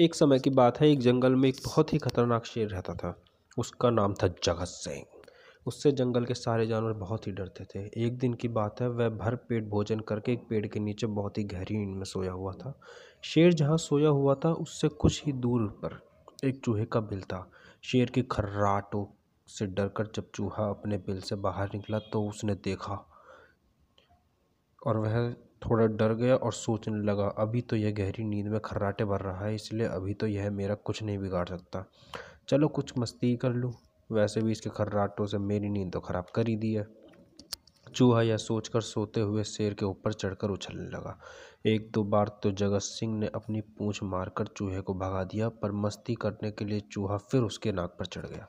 एक समय की बात है, एक जंगल में एक बहुत ही खतरनाक शेर रहता था। उसका नाम था जगत सिंह। उससे जंगल के सारे जानवर बहुत ही डरते थे। एक दिन की बात है, वह भर पेट भोजन करके एक पेड़ के नीचे बहुत ही गहरी नींद में सोया हुआ था। शेर जहाँ सोया हुआ था, उससे कुछ ही दूर पर एक चूहे का बिल था। शेर की खर्राटों से डरकर जब चूहा अपने बिल से बाहर निकला तो उसने देखा और वह थोड़ा डर गया और सोचने लगा, अभी तो यह गहरी नींद में खर्राटे भर रहा है, इसलिए अभी तो यह मेरा कुछ नहीं बिगाड़ सकता। चलो कुछ मस्ती कर लूँ। वैसे भी इसके खर्राटों से मेरी नींद तो ख़राब कर ही दी है। चूहा यह सोचकर सोते हुए शेर के ऊपर चढ़कर उछलने लगा। एक दो बार तो जगत सिंह ने अपनी पूंछ मारकर चूहे को भगा दिया, पर मस्ती करने के लिए चूहा फिर उसके नाक पर चढ़ गया।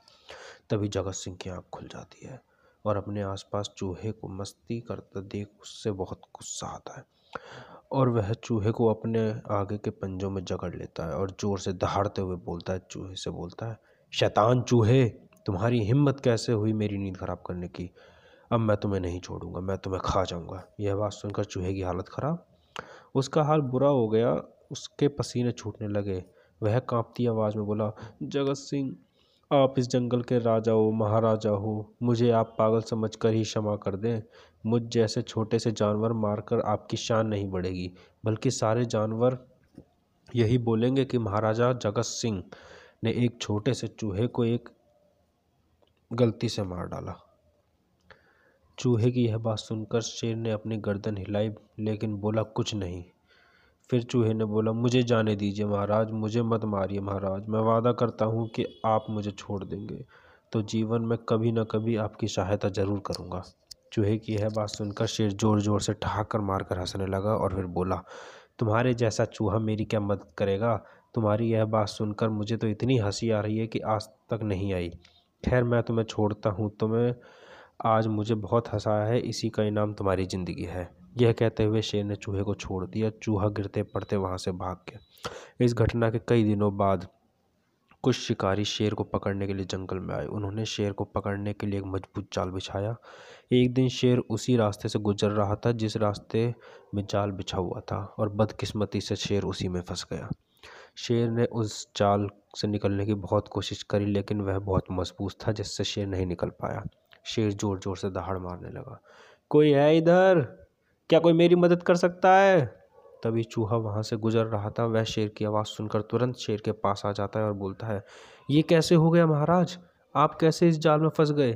तभी जगत सिंह की आँख खुल जाती है। और अपने आसपास चूहे को मस्ती करता देख उससे बहुत गुस्सा आता है। और वह चूहे को अपने आगे के पंजों में जकड़ लेता है और ज़ोर से दहाड़ते हुए बोलता है, चूहे से बोलता है, शैतान चूहे, तुम्हारी हिम्मत कैसे हुई मेरी नींद ख़राब करने की? अब मैं तुम्हें नहीं छोड़ूँगा, मैं तुम्हें खा जाऊँगा। यह बात सुनकर चूहे की हालत ख़राब। उसका हाल बुरा हो गया, उसके पसीने छूटने लगे। वह कांपती आवाज़ में बोला, जगत सिंह आप इस जंगल के राजा हो, महाराजा हो, मुझे आप पागल समझ कर ही क्षमा कर दें। मुझ जैसे छोटे से जानवर मारकर आपकी शान नहीं बढ़ेगी, बल्कि सारे जानवर यही बोलेंगे कि महाराजा जगत सिंह ने एक छोटे से चूहे को एक गलती से मार डाला। चूहे की यह बात सुनकर शेर ने अपनी गर्दन हिलाई, लेकिन बोला, कुछ नहीं। फिर चूहे ने बोला, मुझे जाने दीजिए महाराज, मुझे मत मारिए महाराज, मैं वादा करता हूँ कि आप मुझे छोड़ देंगे। तो जीवन में कभी ना कभी आपकी सहायता ज़रूर करूँगा। चूहे की यह बात सुनकर शेर ज़ोर ज़ोर से ठहाकर मार कर हंसने लगा और फिर बोला, तुम्हारे जैसा चूहा मेरी क्या मदद करेगा? तुम्हारी यह बात सुनकर मुझे तो इतनी हँसी आ रही है कि आज तक नहीं आई। खैर, मैं तुम्हें छोड़ता हूँ, तुम्हें आज मुझे बहुत हंसाया है, इसी का इनाम तुम्हारी ज़िंदगी है। यह कहते हुए शेर ने चूहे को छोड़ दिया। चूहा गिरते पड़ते वहाँ से भाग गया। इस घटना के कई दिनों बाद कुछ शिकारी शेर को पकड़ने के लिए जंगल में आए। उन्होंने शेर को पकड़ने के लिए एक मज़बूत जाल बिछाया। एक दिन शेर उसी रास्ते से गुजर रहा था, जिस रास्ते में जाल बिछा हुआ था और बदकिस्मती से शेर उसी में फंस गया। शेर ने उस जाल से निकलने की बहुत कोशिश करी, लेकिन वह बहुत मज़बूत था, जिससे शेर नहीं निकल पाया। शेर ज़ोर ज़ोर से दहाड़ मारने लगा। कोई है इधर? क्या कोई मेरी मदद कर सकता है? तभी चूहा वहाँ से गुजर रहा था। वह शेर की आवाज़ सुनकर तुरंत शेर के पास आ जाता है और बोलता है, ये कैसे हो गया महाराज? आप कैसे इस जाल में फंस गए?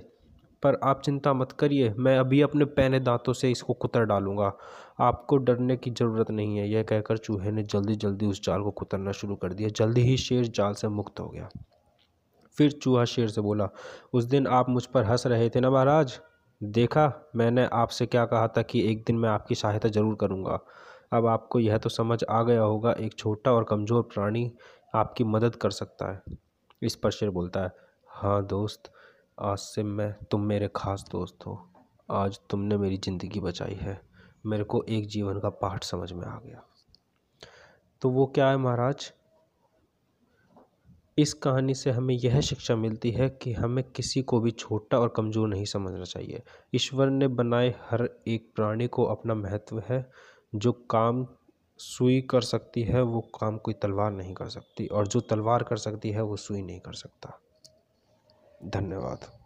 पर आप चिंता मत करिए, मैं अभी अपने पैने दांतों से इसको कुतर डालूँगा। आपको डरने की ज़रूरत नहीं है। यह कहकर चूहे ने जल्दी जल्दी उस जाल को कुतरना शुरू कर दिया। जल्दी ही शेर जाल से मुक्त हो गया। फिर चूहा शेर से बोला, उस दिन आप मुझ पर हंस रहे थे ना महाराज? देखा? मैंने आपसे क्या कहा था कि एक दिन मैं आपकी सहायता ज़रूर करूँगा। अब आपको यह तो समझ आ गया होगा, एक छोटा और कमज़ोर प्राणी आपकी मदद कर सकता है। इस पर शेर बोलता है हाँ दोस्त, आज से मैं, तुम मेरे ख़ास दोस्त हो। आज तुमने मेरी ज़िंदगी बचाई है। मेरे को एक जीवन का पाठ समझ में आ गया। तो वो क्या है महाराज? इस कहानी से हमें यह शिक्षा मिलती है कि हमें किसी को भी छोटा और कमज़ोर नहीं समझना चाहिए। ईश्वर ने बनाए हर एक प्राणी को अपना महत्व है। जो काम सुई कर सकती है, वो काम कोई तलवार नहीं कर सकती और जो तलवार कर सकती है, वो सुई नहीं कर सकता। धन्यवाद।